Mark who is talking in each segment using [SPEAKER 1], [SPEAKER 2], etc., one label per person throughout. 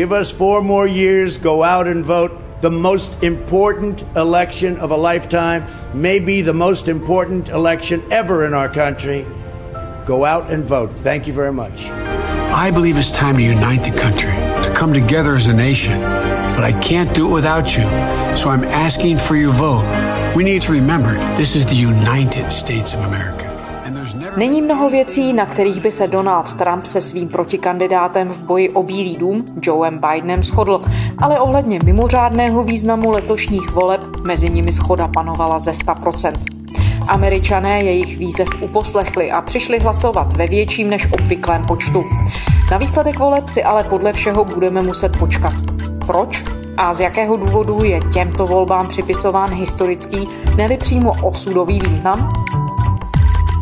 [SPEAKER 1] Give us four more years, go out and vote. The most important election of a lifetime, maybe the most important election ever in our country. Go out and vote. Thank you very much.
[SPEAKER 2] I believe it's time to unite the country, to come together as a nation. But I can't do it without you. So I'm asking for your vote. We need to remember this is the United States of America.
[SPEAKER 3] Není mnoho věcí, na kterých by se Donald Trump se svým protikandidátem v boji o Bílý dům, Joeem Bidenem, shodl, ale ohledně mimořádného významu letošních voleb mezi nimi schoda panovala ze 100%. Američané jejich výzev uposlechli a přišli hlasovat ve větším než obvyklém počtu. Na výsledek voleb si ale podle všeho budeme muset počkat. Proč? A z jakého důvodu je těmto volbám připisován historický, neli přímo osudový význam?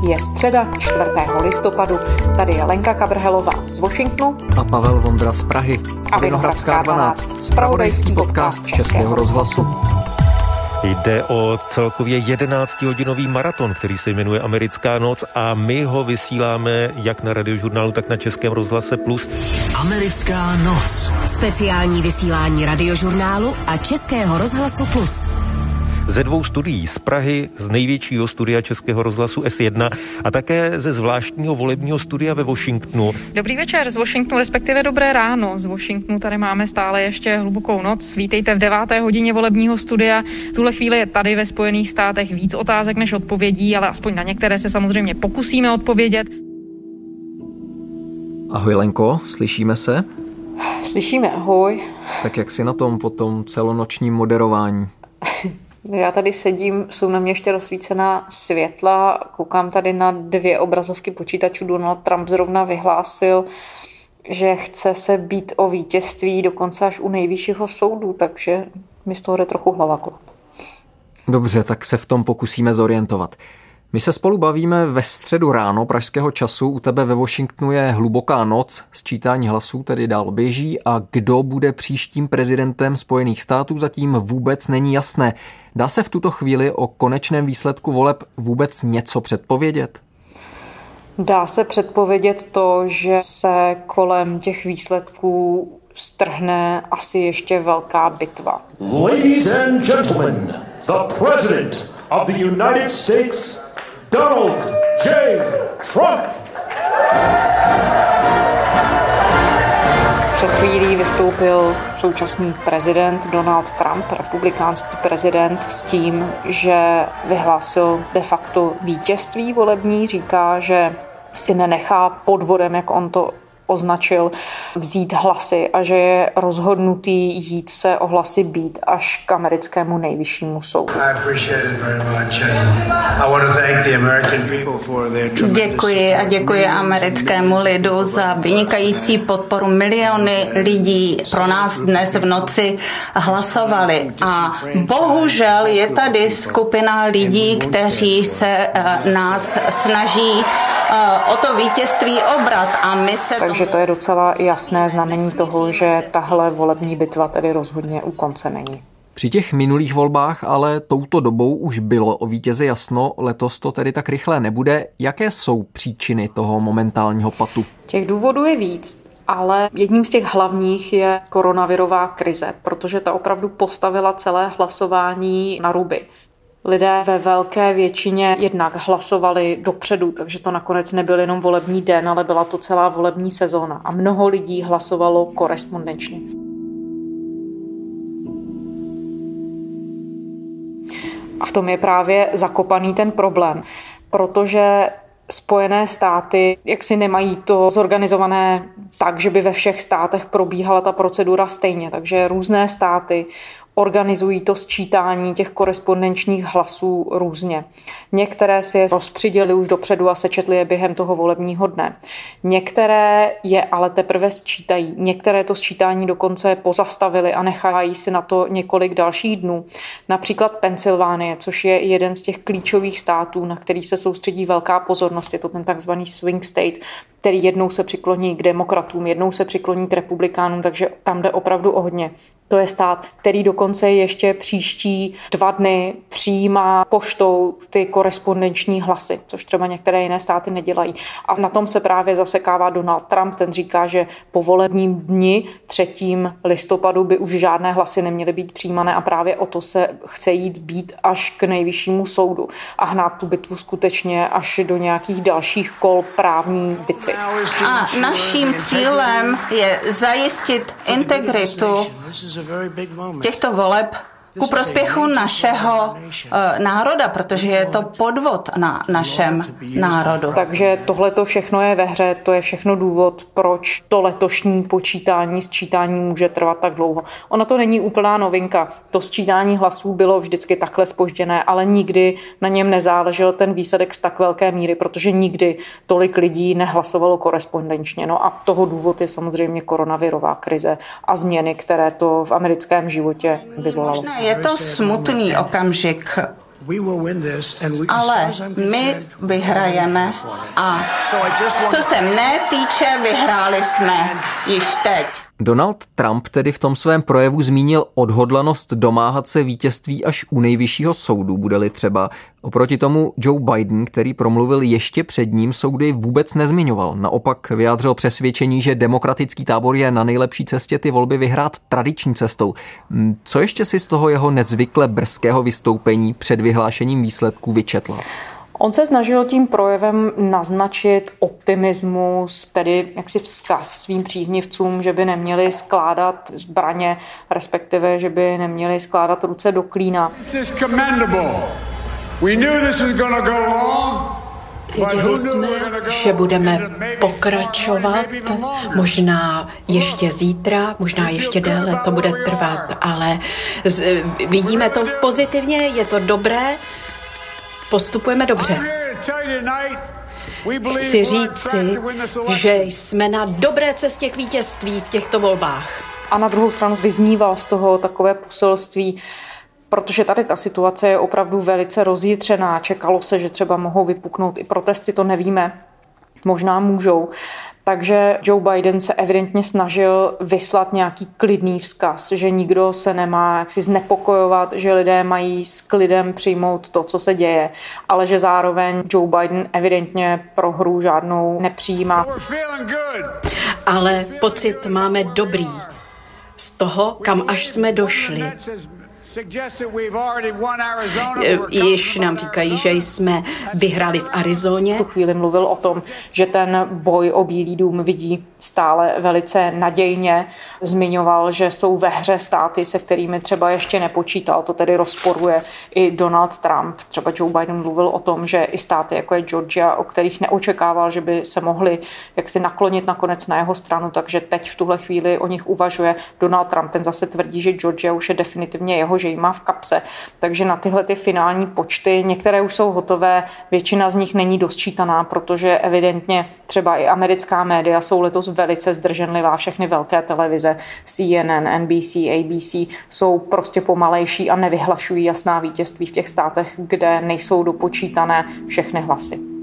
[SPEAKER 3] Je středa 4. listopadu. Tady je Lenka Kabrhelová z Washingtonu
[SPEAKER 4] a Pavel Vondra z Prahy.
[SPEAKER 3] A Vinohradská 12, spravodajský podcast Českého rozhlasu.
[SPEAKER 5] Jde o celkově 11-hodinový maraton, který se jmenuje Americká noc a my ho vysíláme jak na radiožurnálu, tak na Českém rozhlase Plus.
[SPEAKER 6] Americká noc. Speciální vysílání radiožurnálu a Českého rozhlasu Plus
[SPEAKER 5] ze dvou studií z Prahy, z největšího studia Českého rozhlasu S1 a také ze zvláštního volebního studia ve Washingtonu.
[SPEAKER 3] Dobrý večer z Washingtonu, respektive dobré ráno. Z Washingtonu tady máme stále ještě hlubokou noc. Vítejte v deváté hodině volebního studia. V tuhle chvíli je tady ve Spojených státech víc otázek než odpovědí, ale aspoň na některé se samozřejmě pokusíme odpovědět.
[SPEAKER 4] Ahoj Lenko, slyšíme se?
[SPEAKER 3] Slyšíme, ahoj.
[SPEAKER 4] Tak jak si na tom po tom celonočním moderování?
[SPEAKER 3] Já tady sedím, jsou na mě ještě rozsvícená světla, koukám tady na dvě obrazovky počítačů. Donald Trump zrovna vyhlásil, že chce se být o vítězství dokonce až u nejvyššího soudu, takže mi z toho jde trochu hlava.
[SPEAKER 4] Dobře, tak se v tom pokusíme zorientovat. My se spolu bavíme ve středu ráno pražského času. U tebe ve Washingtonu je hluboká noc, sčítání hlasů tedy dál běží a kdo bude příštím prezidentem Spojených států zatím vůbec není jasné. Dá se v tuto chvíli o konečném výsledku voleb vůbec něco předpovědět?
[SPEAKER 3] Dá se předpovědět to, že se kolem těch výsledků strhne asi ještě velká bitva.
[SPEAKER 7] Ladies and gentlemen, the president of the United States Donald J. Trump.
[SPEAKER 3] Před chvílí vystoupil současný prezident Donald Trump, republikánský prezident, s tím, že vyhlásil de facto vítězství volební. Říká, že si nenechá podvodem, jak on to označil vzít hlasy a že je rozhodnutý jít se o hlasy být až k americkému nejvyššímu soudu.
[SPEAKER 8] Děkuji a děkuji americkému lidu za vynikající podporu. Miliony lidí pro nás dnes v noci hlasovali a bohužel je tady skupina lidí, kteří se eh, nás snaží o to vítězství obrat a my se...
[SPEAKER 3] Takže to je docela jasné znamení toho, že tahle volební bitva tedy rozhodně u konce není.
[SPEAKER 4] Při těch minulých volbách ale touto dobou už bylo o vítězi jasno, letos to tedy tak rychle nebude. Jaké jsou příčiny toho momentálního patu?
[SPEAKER 3] Těch důvodů je víc. Ale jedním z těch hlavních je koronavirová krize, protože ta opravdu postavila celé hlasování na ruby lidé ve velké většině jednak hlasovali dopředu, takže to nakonec nebyl jenom volební den, ale byla to celá volební sezóna a mnoho lidí hlasovalo korespondenčně. A v tom je právě zakopaný ten problém, protože Spojené státy jak si nemají to zorganizované tak, že by ve všech státech probíhala ta procedura stejně. Takže různé státy organizují to sčítání těch korespondenčních hlasů různě. Některé si je rozpřiděli už dopředu a sečetli je během toho volebního dne. Některé je ale teprve sčítají. Některé to sčítání dokonce pozastavili a nechají si na to několik dalších dnů. Například Pensylvánie, což je jeden z těch klíčových států, na který se soustředí velká pozornost. Je to ten takzvaný swing state. Který jednou se přikloní k demokratům, jednou se přikloní k republikánům, takže tam jde opravdu o hodně. To je stát, který dokonce ještě příští dva dny přijímá poštou ty korespondenční hlasy, což třeba některé jiné státy nedělají. A na tom se právě zasekává Donald Trump. Ten říká, že po volebním dni 3. listopadu by už žádné hlasy neměly být přijímané a právě o to se chce jít být až k nejvyššímu soudu a hnát tu bitvu skutečně až do nějakých dalších kol právní bitvy.
[SPEAKER 8] A naším cílem je zajistit integritu těchto voleb ku prospěchu našeho uh, národa, protože je to podvod na našem národu.
[SPEAKER 3] Takže tohle to všechno je ve hře, to je všechno důvod, proč to letošní počítání, sčítání může trvat tak dlouho. Ona to není úplná novinka. To sčítání hlasů bylo vždycky takhle spožděné, ale nikdy na něm nezáležel ten výsledek z tak velké míry, protože nikdy tolik lidí nehlasovalo korespondenčně. No a toho důvod je samozřejmě koronavirová krize a změny, které to v americkém životě vyvolalo
[SPEAKER 8] je to smutný okamžik, ale my vyhrajeme a co se mne týče, vyhráli jsme již teď.
[SPEAKER 4] Donald Trump tedy v tom svém projevu zmínil odhodlanost domáhat se vítězství až u nejvyššího soudu, bude-li třeba. Oproti tomu Joe Biden, který promluvil ještě před ním, soudy vůbec nezmiňoval. Naopak vyjádřil přesvědčení, že demokratický tábor je na nejlepší cestě ty volby vyhrát tradiční cestou. Hm, co ještě si z toho jeho nezvykle brzkého vystoupení před vyhlášením výsledků vyčetla?
[SPEAKER 3] On se snažil tím projevem naznačit optimismus, tedy jaksi vzkaz svým příznivcům, že by neměli skládat zbraně, respektive, že by neměli skládat ruce do klína.
[SPEAKER 9] Věděli jsme, že budeme pokračovat, možná ještě zítra, možná ještě déle to bude trvat, ale vidíme to pozitivně, je to dobré, postupujeme dobře. Chci říci, že jsme na dobré cestě k vítězství v těchto volbách.
[SPEAKER 3] A na druhou stranu vyznívá z toho takové poselství, protože tady ta situace je opravdu velice rozjitřená. Čekalo se, že třeba mohou vypuknout i protesty, to nevíme. Možná můžou. Takže Joe Biden se evidentně snažil vyslat nějaký klidný vzkaz, že nikdo se nemá jaksi znepokojovat, že lidé mají s klidem přijmout to, co se děje, ale že zároveň Joe Biden evidentně pro hru žádnou nepřijímá.
[SPEAKER 9] Ale pocit máme dobrý z toho, kam až jsme došli. Již nám říkají, že jsme vyhráli v Arizoně.
[SPEAKER 3] V tu chvíli mluvil o tom, že ten boj o Bílý dům vidí stále velice nadějně. Zmiňoval, že jsou ve hře státy, se kterými třeba ještě nepočítal. To tedy rozporuje i Donald Trump. Třeba Joe Biden mluvil o tom, že i státy, jako je Georgia, o kterých neočekával, že by se mohli jaksi naklonit nakonec na jeho stranu, takže teď v tuhle chvíli o nich uvažuje. Donald Trump ten zase tvrdí, že Georgia už je definitivně jeho, že jí má v kapse. Takže na tyhle ty finální počty, některé už jsou hotové, většina z nich není dosčítaná, protože evidentně třeba i americká média jsou letos velice zdrženlivá, všechny velké televize, CNN, NBC, ABC jsou prostě pomalejší a nevyhlašují jasná vítězství v těch státech, kde nejsou dopočítané všechny hlasy.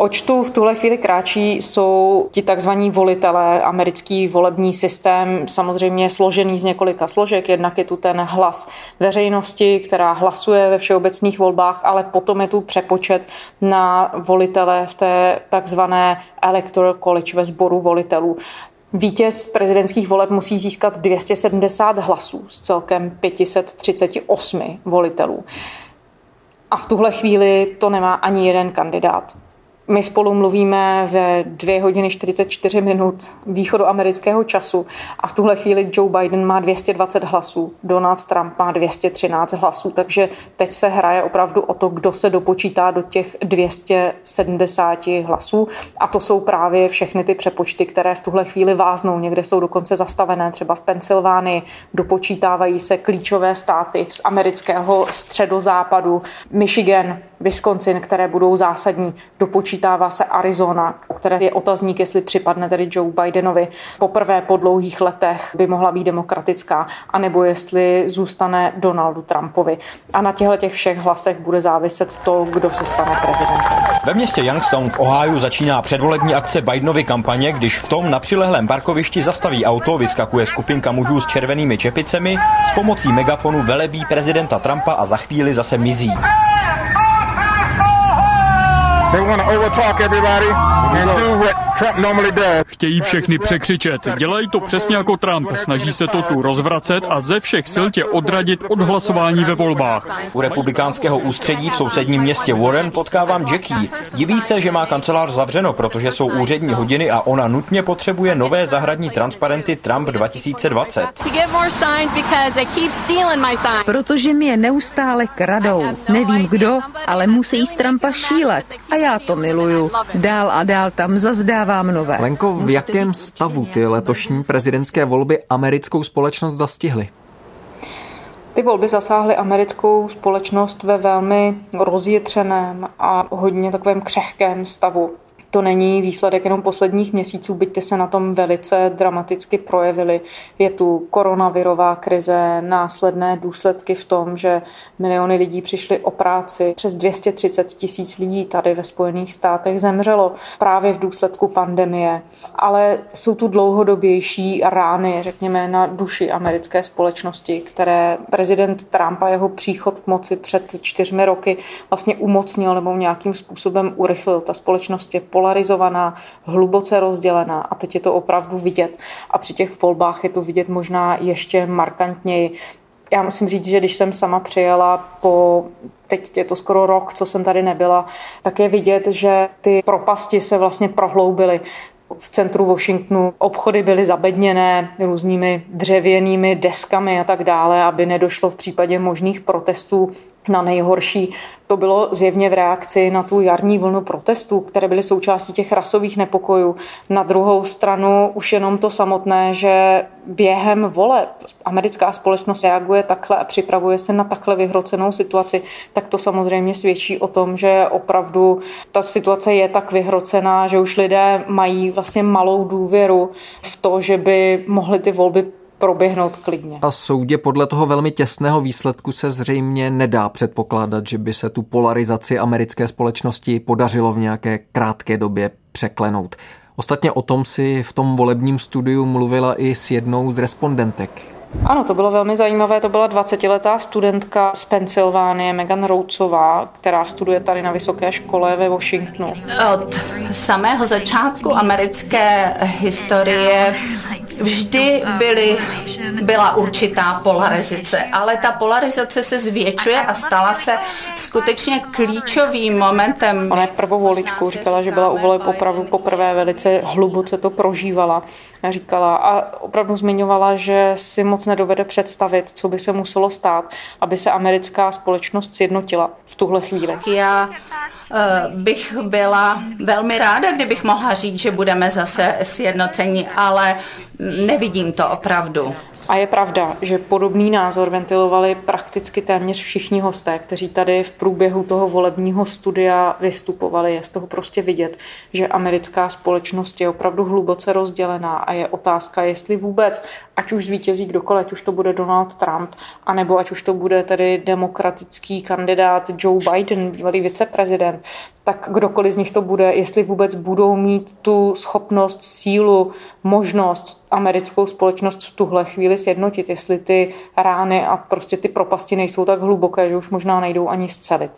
[SPEAKER 3] Očtu v tuhle chvíli kráčí jsou ti takzvaní volitelé. Americký volební systém samozřejmě složený z několika složek. Jednak je tu ten hlas veřejnosti, která hlasuje ve všeobecných volbách, ale potom je tu přepočet na volitele v té takzvané Electoral College ve sboru volitelů. Vítěz prezidentských voleb musí získat 270 hlasů z celkem 538 volitelů. A v tuhle chvíli to nemá ani jeden kandidát. My spolu mluvíme ve 2 hodiny 44 minut východoamerického času a v tuhle chvíli Joe Biden má 220 hlasů, Donald Trump má 213 hlasů, takže teď se hraje opravdu o to, kdo se dopočítá do těch 270 hlasů a to jsou právě všechny ty přepočty, které v tuhle chvíli váznou, někde jsou dokonce zastavené, třeba v Pensylvánii, dopočítávají se klíčové státy z amerického středozápadu, Michigan, Wisconsin, které budou zásadní. Dopočítává se Arizona, které je otazník, jestli připadne tedy Joe Bidenovi. Poprvé po dlouhých letech by mohla být demokratická, anebo jestli zůstane Donaldu Trumpovi. A na těchto těch všech hlasech bude záviset to, kdo se stane prezidentem.
[SPEAKER 10] Ve městě Youngstown v Ohio začíná předvolební akce Bidenovy kampaně, když v tom na přilehlém parkovišti zastaví auto, vyskakuje skupinka mužů s červenými čepicemi, s pomocí megafonu velebí prezidenta Trumpa a za chvíli zase mizí.
[SPEAKER 11] They want to overtalk everybody and do what Trump normally does. Chtějí všechny překřičet. Dělají to přesně jako Trump. Snaží se to tu rozvracet a ze všech sil tě odradit od hlasování ve volbách.
[SPEAKER 10] U republikánského ústředí v sousedním městě Warren potkávám Jackie. Diví se, že má kancelář zavřeno, protože jsou úřední hodiny a ona nutně potřebuje nové zahradní transparenty Trump 2020.
[SPEAKER 12] Protože mi je neustále kradou. Nevím kdo, ale musí z Trumpa šílet. A já to miluju. Dál a dál tam zazdávám nové.
[SPEAKER 4] Lenko, v jakém stavu ty letošní prezidentské volby americkou společnost zastihly?
[SPEAKER 3] Ty volby zasáhly americkou společnost ve velmi rozjetřeném a hodně takovém křehkém stavu to není výsledek jenom posledních měsíců, byť se na tom velice dramaticky projevily. Je tu koronavirová krize, následné důsledky v tom, že miliony lidí přišly o práci. Přes 230 tisíc lidí tady ve Spojených státech zemřelo právě v důsledku pandemie. Ale jsou tu dlouhodobější rány, řekněme, na duši americké společnosti, které prezident Trump a jeho příchod k moci před čtyřmi roky vlastně umocnil nebo nějakým způsobem urychlil. Ta společnost je polarizovaná, hluboce rozdělená a teď je to opravdu vidět. A při těch volbách je to vidět možná ještě markantněji. Já musím říct, že když jsem sama přijela po teď je to skoro rok, co jsem tady nebyla, tak je vidět, že ty propasti se vlastně prohloubily. V centru Washingtonu obchody byly zabedněné různými dřevěnými deskami a tak dále, aby nedošlo v případě možných protestů na nejhorší. To bylo zjevně v reakci na tu jarní vlnu protestů, které byly součástí těch rasových nepokojů. Na druhou stranu už jenom to samotné, že během voleb americká společnost reaguje takhle a připravuje se na takhle vyhrocenou situaci, tak to samozřejmě svědčí o tom, že opravdu ta situace je tak vyhrocená, že už lidé mají vlastně malou důvěru v to, že by mohly ty volby proběhnout klidně.
[SPEAKER 4] A soudě podle toho velmi těsného výsledku se zřejmě nedá předpokládat, že by se tu polarizaci americké společnosti podařilo v nějaké krátké době překlenout. Ostatně o tom si v tom volebním studiu mluvila i s jednou z respondentek.
[SPEAKER 3] Ano, to bylo velmi zajímavé. To byla 20-letá studentka z Pensylvánie, Megan Roucová, která studuje tady na vysoké škole ve Washingtonu.
[SPEAKER 8] Od samého začátku americké historie vždy byly, byla určitá polarizace, ale ta polarizace se zvětšuje a stala se skutečně klíčovým momentem.
[SPEAKER 3] Ona je prvou voličkou, říkala, že byla u voleb opravdu poprvé velice hluboce to prožívala. Říkala a opravdu zmiňovala, že si moc nedovede představit, co by se muselo stát, aby se americká společnost sjednotila v tuhle chvíli.
[SPEAKER 8] Já Eh, bych byla velmi ráda, kdybych mohla říct, že budeme zase sjednoceni, ale nevidím to opravdu.
[SPEAKER 3] A je pravda, že podobný názor ventilovali prakticky téměř všichni hosté, kteří tady v průběhu toho volebního studia vystupovali. Je z toho prostě vidět, že americká společnost je opravdu hluboce rozdělená a je otázka, jestli vůbec, ať už zvítězí kdokoliv, ať už to bude Donald Trump, anebo ať už to bude tedy demokratický kandidát Joe Biden, bývalý viceprezident, tak kdokoliv z nich to bude, jestli vůbec budou mít tu schopnost, sílu, možnost americkou společnost v tuhle chvíli sjednotit, jestli ty rány a prostě ty propasti nejsou tak hluboké, že už možná nejdou ani zcelit.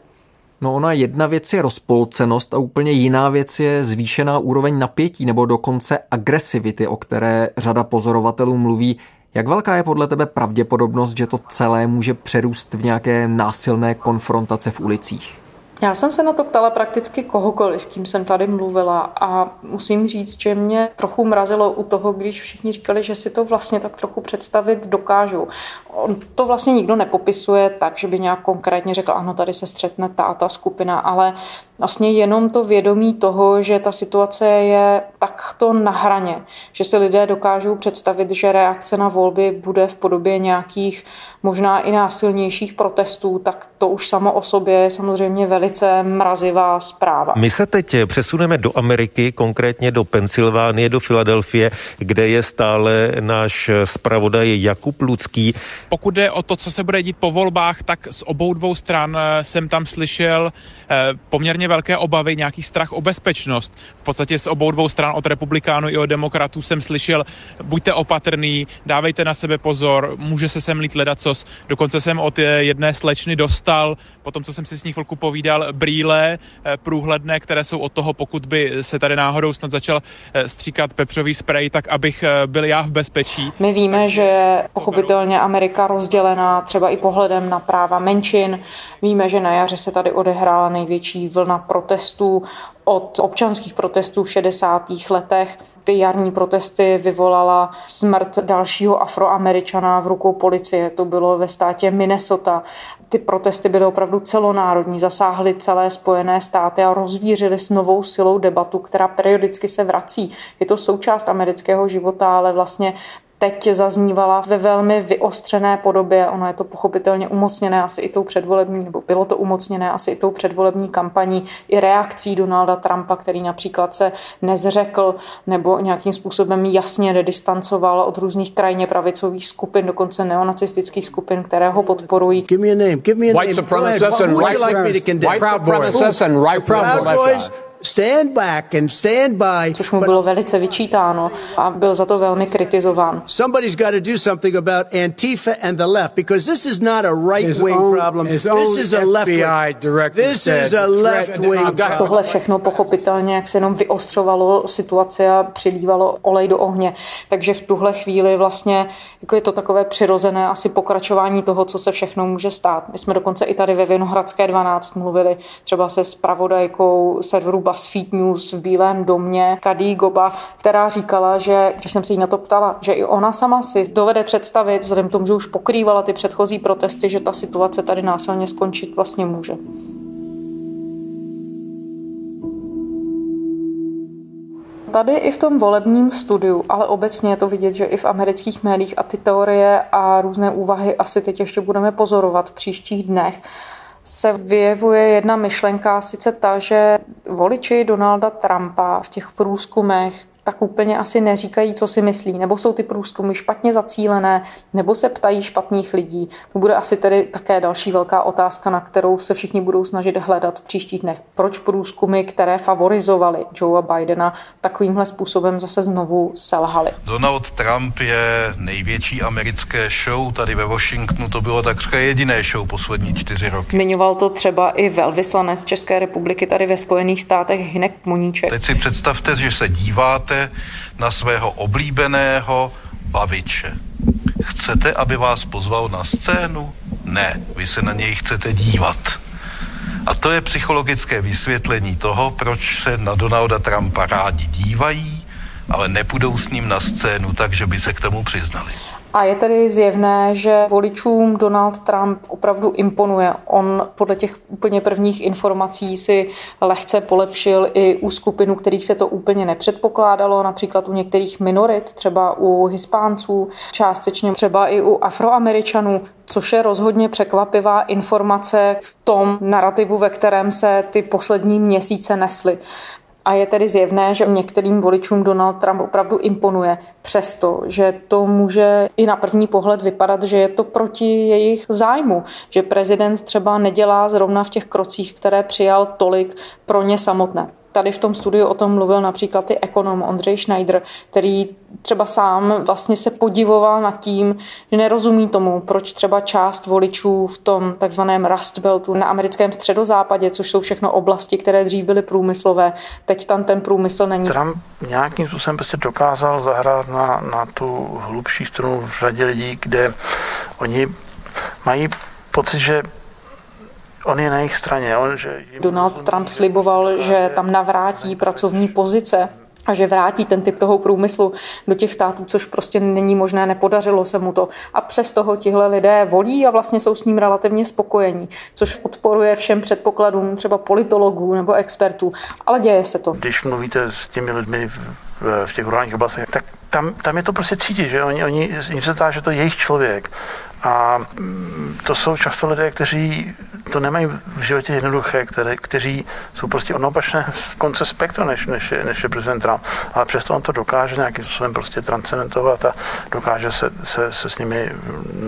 [SPEAKER 4] No ona jedna věc je rozpolcenost a úplně jiná věc je zvýšená úroveň napětí nebo dokonce agresivity, o které řada pozorovatelů mluví. Jak velká je podle tebe pravděpodobnost, že to celé může přerůst v nějaké násilné konfrontace v ulicích?
[SPEAKER 3] Já jsem se na to ptala prakticky kohokoliv, s kým jsem tady mluvila a musím říct, že mě trochu mrazilo u toho, když všichni říkali, že si to vlastně tak trochu představit dokážou. On to vlastně nikdo nepopisuje tak, že by nějak konkrétně řekl, ano, tady se střetne ta a ta skupina, ale vlastně jenom to vědomí toho, že ta situace je takto na hraně, že si lidé dokážou představit, že reakce na volby bude v podobě nějakých možná i násilnějších protestů, tak to už samo o sobě je samozřejmě velice velice mrazivá zpráva.
[SPEAKER 5] My se teď přesuneme do Ameriky, konkrétně do Pensylvánie, do Filadelfie, kde je stále náš zpravodaj Jakub Lucký.
[SPEAKER 13] Pokud jde o to, co se bude dít po volbách, tak z obou dvou stran eh, jsem tam slyšel eh, poměrně velké obavy, nějaký strach o bezpečnost. V podstatě z obou dvou stran, od republikánů i od demokratů, jsem slyšel, buďte opatrný, dávejte na sebe pozor, může se sem lít ledacos. Dokonce jsem od jedné slečny dostal, potom co jsem si s ní chvilku povídal, brýle eh, průhledné, které jsou od toho, pokud by se tady náhodou snad začal stříkat pepřový sprej, tak abych byl já v bezpečí.
[SPEAKER 3] My víme, že pochopitelně Amerika rozdělená třeba i pohledem na práva menšin. Víme, že na jaře se tady odehrála největší vlna protestů od občanských protestů v 60. letech. Ty jarní protesty vyvolala smrt dalšího afroameričana v rukou policie. To bylo ve státě Minnesota. Ty protesty byly opravdu celonárodní, zasáhly celé Spojené státy a rozvířily s novou silou debatu, která periodicky se vrací. Je to součást amerického života, ale vlastně teď zaznívala ve velmi vyostřené podobě. Ono je to pochopitelně umocněné asi i tou předvolební, nebo bylo to umocněné asi i tou předvolební kampaní, i reakcí Donalda Trumpa, který například se nezřekl nebo nějakým způsobem jasně nedistancoval od různých krajně pravicových skupin, dokonce neonacistických skupin, které ho podporují.
[SPEAKER 1] Give me a name. Give me a name.
[SPEAKER 14] White supremacists and white supremacists and right proud boys.
[SPEAKER 1] Stand back and stand by.
[SPEAKER 3] Což mu bylo velice vyčítáno a byl za to velmi kritizován.
[SPEAKER 1] Somebody's got to do something about Antifa and the left because this is not a right-wing problem. This is a left-wing. This is a left-wing.
[SPEAKER 3] Tohle všechno pochopitelně, jak se jenom vyostřovalo situace a přilívalo olej do ohně. Takže v tuhle chvíli vlastně jako je to takové přirozené asi pokračování toho, co se všechno může stát. My jsme dokonce i tady ve Vinohradské 12 mluvili třeba se spravodajkou serveru BuzzFeed News v Bílém domě, Kadí Goba, která říkala, že, když jsem se jí na to ptala, že i ona sama si dovede představit, vzhledem k tomu, že už pokrývala ty předchozí protesty, že ta situace tady násilně skončit vlastně může. Tady i v tom volebním studiu, ale obecně je to vidět, že i v amerických médiích a ty teorie a různé úvahy asi teď ještě budeme pozorovat v příštích dnech, se vyjevuje jedna myšlenka, sice ta, že voliči Donalda Trumpa v těch průzkumech tak úplně asi neříkají, co si myslí, nebo jsou ty průzkumy špatně zacílené, nebo se ptají špatných lidí. To bude asi tedy také další velká otázka, na kterou se všichni budou snažit hledat v příštích dnech. Proč průzkumy, které favorizovaly Joea Bidena, takovýmhle způsobem zase znovu selhaly?
[SPEAKER 15] Donald Trump je největší americké show. Tady ve Washingtonu to bylo takřka jediné show poslední čtyři roky.
[SPEAKER 3] Zmiňoval to třeba i velvyslanec České republiky tady ve Spojených státech Hinek Muníček.
[SPEAKER 15] Teď si představte, že se díváte na svého oblíbeného baviče. Chcete, aby vás pozval na scénu? Ne, vy se na něj chcete dívat. A to je psychologické vysvětlení toho, proč se na Donalda Trumpa rádi dívají, ale nepůjdou s ním na scénu tak, že by se k tomu přiznali.
[SPEAKER 3] A je tedy zjevné, že voličům Donald Trump opravdu imponuje. On podle těch úplně prvních informací si lehce polepšil i u skupinu, kterých se to úplně nepředpokládalo, například u některých minorit, třeba u Hispánců, částečně třeba i u Afroameričanů, což je rozhodně překvapivá informace v tom narrativu, ve kterém se ty poslední měsíce nesly. A je tedy zjevné, že některým voličům Donald Trump opravdu imponuje, přesto, že to může i na první pohled vypadat, že je to proti jejich zájmu, že prezident třeba nedělá zrovna v těch krocích, které přijal tolik pro ně samotné. Tady v tom studiu o tom mluvil například i ekonom Ondřej Schneider, který třeba sám vlastně se podivoval nad tím, že nerozumí tomu, proč třeba část voličů v tom takzvaném Rust Beltu na americkém středozápadě, což jsou všechno oblasti, které dřív byly průmyslové, teď tam ten průmysl není.
[SPEAKER 16] Trump nějakým způsobem prostě dokázal zahrát na, na tu hlubší strunu v řadě lidí, kde oni mají pocit, že On je na jejich straně. On, že
[SPEAKER 3] Donald Trump sliboval, že tam navrátí pracovní pozice a že vrátí ten typ toho průmyslu do těch států, což prostě není možné, nepodařilo se mu to. A přes toho tihle lidé volí a vlastně jsou s ním relativně spokojení, což odporuje všem předpokladům třeba politologů nebo expertů, ale děje se to.
[SPEAKER 16] Když mluvíte s těmi lidmi v, v těch rurálních oblastech, tak tam, tam je to prostě cítit, že oni, oni, oni se zdá, že to je jejich člověk. A mm, to jsou často lidé, kteří to nemají v životě jednoduché, které, kteří jsou prostě od opačné konce spektra, než, než, je, než je prezident Trump. Ale přesto on to dokáže nějakým způsobem prostě transcendentovat a dokáže se, se, se s nimi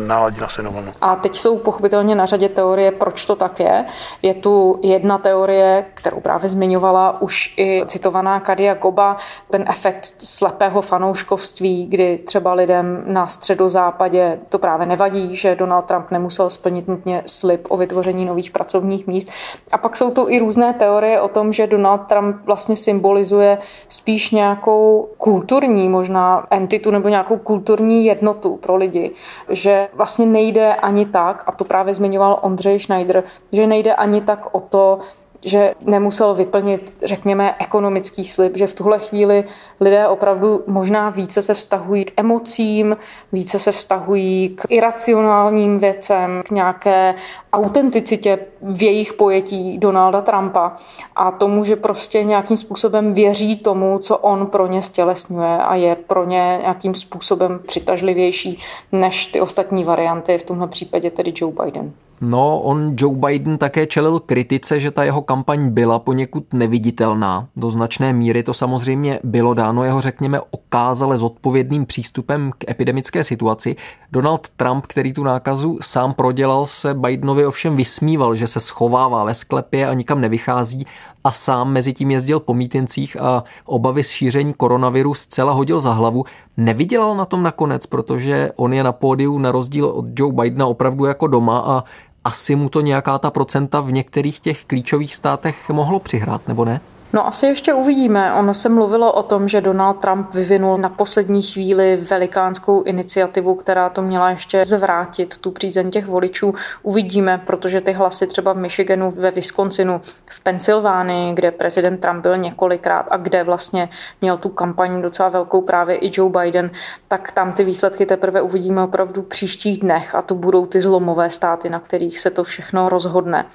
[SPEAKER 16] naladit na stejnou vlnu.
[SPEAKER 3] A teď jsou pochopitelně na řadě teorie, proč to tak je. Je tu jedna teorie, kterou právě zmiňovala už i citovaná Kadia Goba, ten efekt slepého fanouškovství, kdy třeba lidem na středozápadě to právě nevadí, že Donald Trump nemusel splnit nutně slib o vytvoření nových pracovních míst. A pak jsou tu i různé teorie o tom, že Donald Trump vlastně symbolizuje spíš nějakou kulturní možná entitu nebo nějakou kulturní jednotu pro lidi, že vlastně nejde ani tak, a to právě zmiňoval Ondřej Schneider, že nejde ani tak o to, že nemusel vyplnit, řekněme, ekonomický slib, že v tuhle chvíli lidé opravdu možná více se vztahují k emocím, více se vztahují k iracionálním věcem, k nějaké autenticitě v jejich pojetí Donalda Trumpa a tomu, že prostě nějakým způsobem věří tomu, co on pro ně stělesňuje a je pro ně nějakým způsobem přitažlivější než ty ostatní varianty, v tomhle případě tedy Joe Biden.
[SPEAKER 4] No, on Joe Biden také čelil kritice, že ta jeho kampaň byla poněkud neviditelná. Do značné míry to samozřejmě bylo dáno jeho, řekněme, okázale zodpovědným přístupem k epidemické situaci. Donald Trump, který tu nákazu sám prodělal, se Bidenovi ovšem vysmíval, že se schovává ve sklepě a nikam nevychází a sám mezi tím jezdil po mítincích a obavy z šíření koronaviru zcela hodil za hlavu. Nevydělal na tom nakonec, protože on je na pódiu na rozdíl od Joe Bidena opravdu jako doma a asi mu to nějaká ta procenta v některých těch klíčových státech mohlo přihrát, nebo ne?
[SPEAKER 3] No asi ještě uvidíme. Ono se mluvilo o tom, že Donald Trump vyvinul na poslední chvíli velikánskou iniciativu, která to měla ještě zvrátit, tu přízeň těch voličů. Uvidíme, protože ty hlasy třeba v Michiganu, ve Wisconsinu, v Pensylvánii, kde prezident Trump byl několikrát a kde vlastně měl tu kampaň docela velkou právě i Joe Biden, tak tam ty výsledky teprve uvidíme opravdu příštích dnech a to budou ty zlomové státy, na kterých se to všechno rozhodne.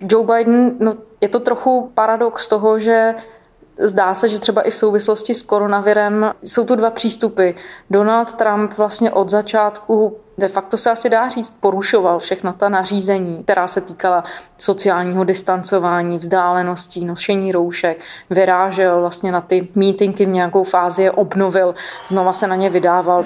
[SPEAKER 3] Joe Biden, no je to trochu paradox toho, že Zdá se, že třeba i v souvislosti s koronavirem jsou tu dva přístupy. Donald Trump vlastně od začátku de facto se asi dá říct, porušoval všechna ta nařízení, která se týkala sociálního distancování, vzdáleností, nošení roušek, vyrážel vlastně na ty mítinky v nějakou fázi, je obnovil, znova se na ně vydával.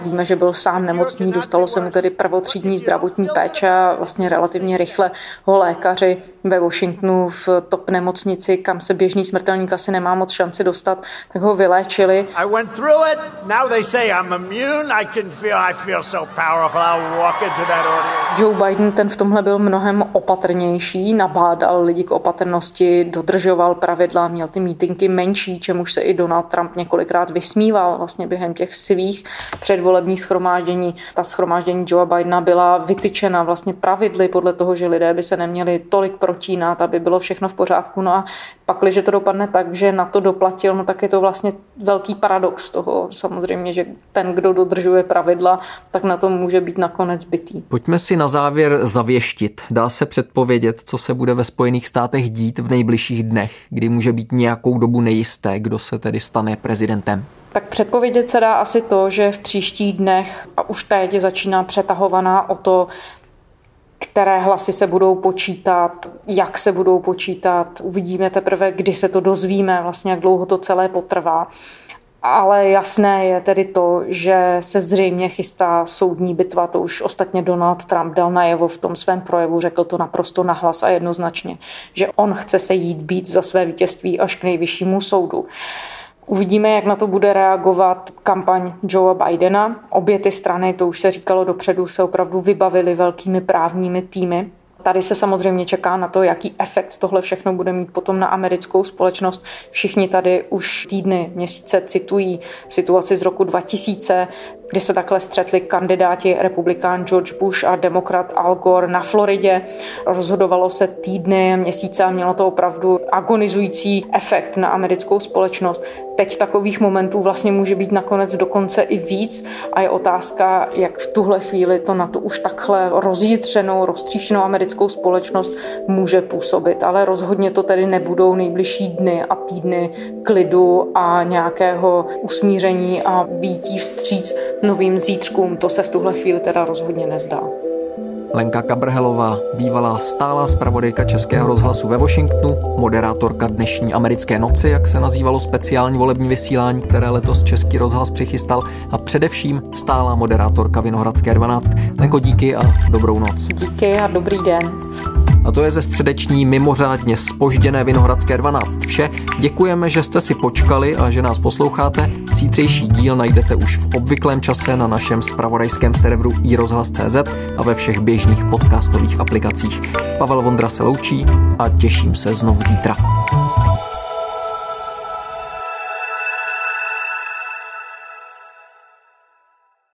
[SPEAKER 3] Víme, že byl sám nemocný, dostalo se mu tedy prvotřídní zdravotní péče a vlastně relativně rychle ho lékaři ve Washingtonu v top nemocnici, kam se běžný smrtelník asi nemá moc šanci dostat, tak ho vyléčili. I went through it. Now they say I'm immune. I can feel, I feel so powerful. I'll walk into that audience. Joe Biden ten v tomhle byl mnohem opatrnější, nabádal lidi k opatrnosti, dodržoval pravidla, měl ty mítinky menší, čemuž se i Donald Trump několikrát vysmíval vlastně během těch svých předvolebních schromáždění. Ta schromáždění Joe Bidena byla vytyčena vlastně pravidly podle toho, že lidé by se neměli tolik protínat, aby bylo všechno v pořádku. No a pak, když to dopadne tak, že na to doplatil, no tak je to vlastně velký paradox toho samozřejmě, že ten, kdo dodržuje pravidla, tak na tom může být nakonec bytý.
[SPEAKER 4] Pojďme si na závěr zavěštit. Dá se předpovědět, co se bude ve Spojených státech dít v nejbližších dnech, kdy může být nějakou dobu nejisté, kdo se tedy stane prezidentem?
[SPEAKER 3] Tak předpovědět se dá asi to, že v příštích dnech, a už teď začíná přetahovaná o to, které hlasy se budou počítat, jak se budou počítat. Uvidíme teprve, kdy se to dozvíme, vlastně jak dlouho to celé potrvá. Ale jasné je tedy to, že se zřejmě chystá soudní bitva, to už ostatně Donald Trump dal najevo v tom svém projevu, řekl to naprosto nahlas a jednoznačně, že on chce se jít být za své vítězství až k nejvyššímu soudu. Uvidíme, jak na to bude reagovat kampaň Joea Bidena. Obě ty strany, to už se říkalo dopředu, se opravdu vybavily velkými právními týmy. Tady se samozřejmě čeká na to, jaký efekt tohle všechno bude mít potom na americkou společnost. Všichni tady už týdny, měsíce citují situaci z roku 2000, kdy se takhle střetli kandidáti republikán George Bush a demokrat Al Gore na Floridě. Rozhodovalo se týdny, měsíce a mělo to opravdu agonizující efekt na americkou společnost. Teď takových momentů vlastně může být nakonec dokonce i víc a je otázka, jak v tuhle chvíli to na tu už takhle rozjitřenou, roztříšenou americkou společnost může působit. Ale rozhodně to tedy nebudou nejbližší dny a týdny klidu a nějakého usmíření a býtí vstříc novým zítřkům. To se v tuhle chvíli teda rozhodně nezdá.
[SPEAKER 4] Lenka Kabrhelová, bývalá stálá zpravodajka Českého rozhlasu ve Washingtonu, moderátorka dnešní americké noci, jak se nazývalo speciální volební vysílání, které letos Český rozhlas přichystal a především stálá moderátorka Vinohradské 12. Lenko, díky a dobrou noc.
[SPEAKER 3] Díky a dobrý den.
[SPEAKER 4] A to je ze středeční mimořádně spožděné Vinohradské 12 vše. Děkujeme, že jste si počkali a že nás posloucháte. Zítřejší díl najdete už v obvyklém čase na našem spravodajském serveru iRozhlas.cz a ve všech běžných podcastových aplikacích. Pavel Vondra se loučí a těším se znovu zítra.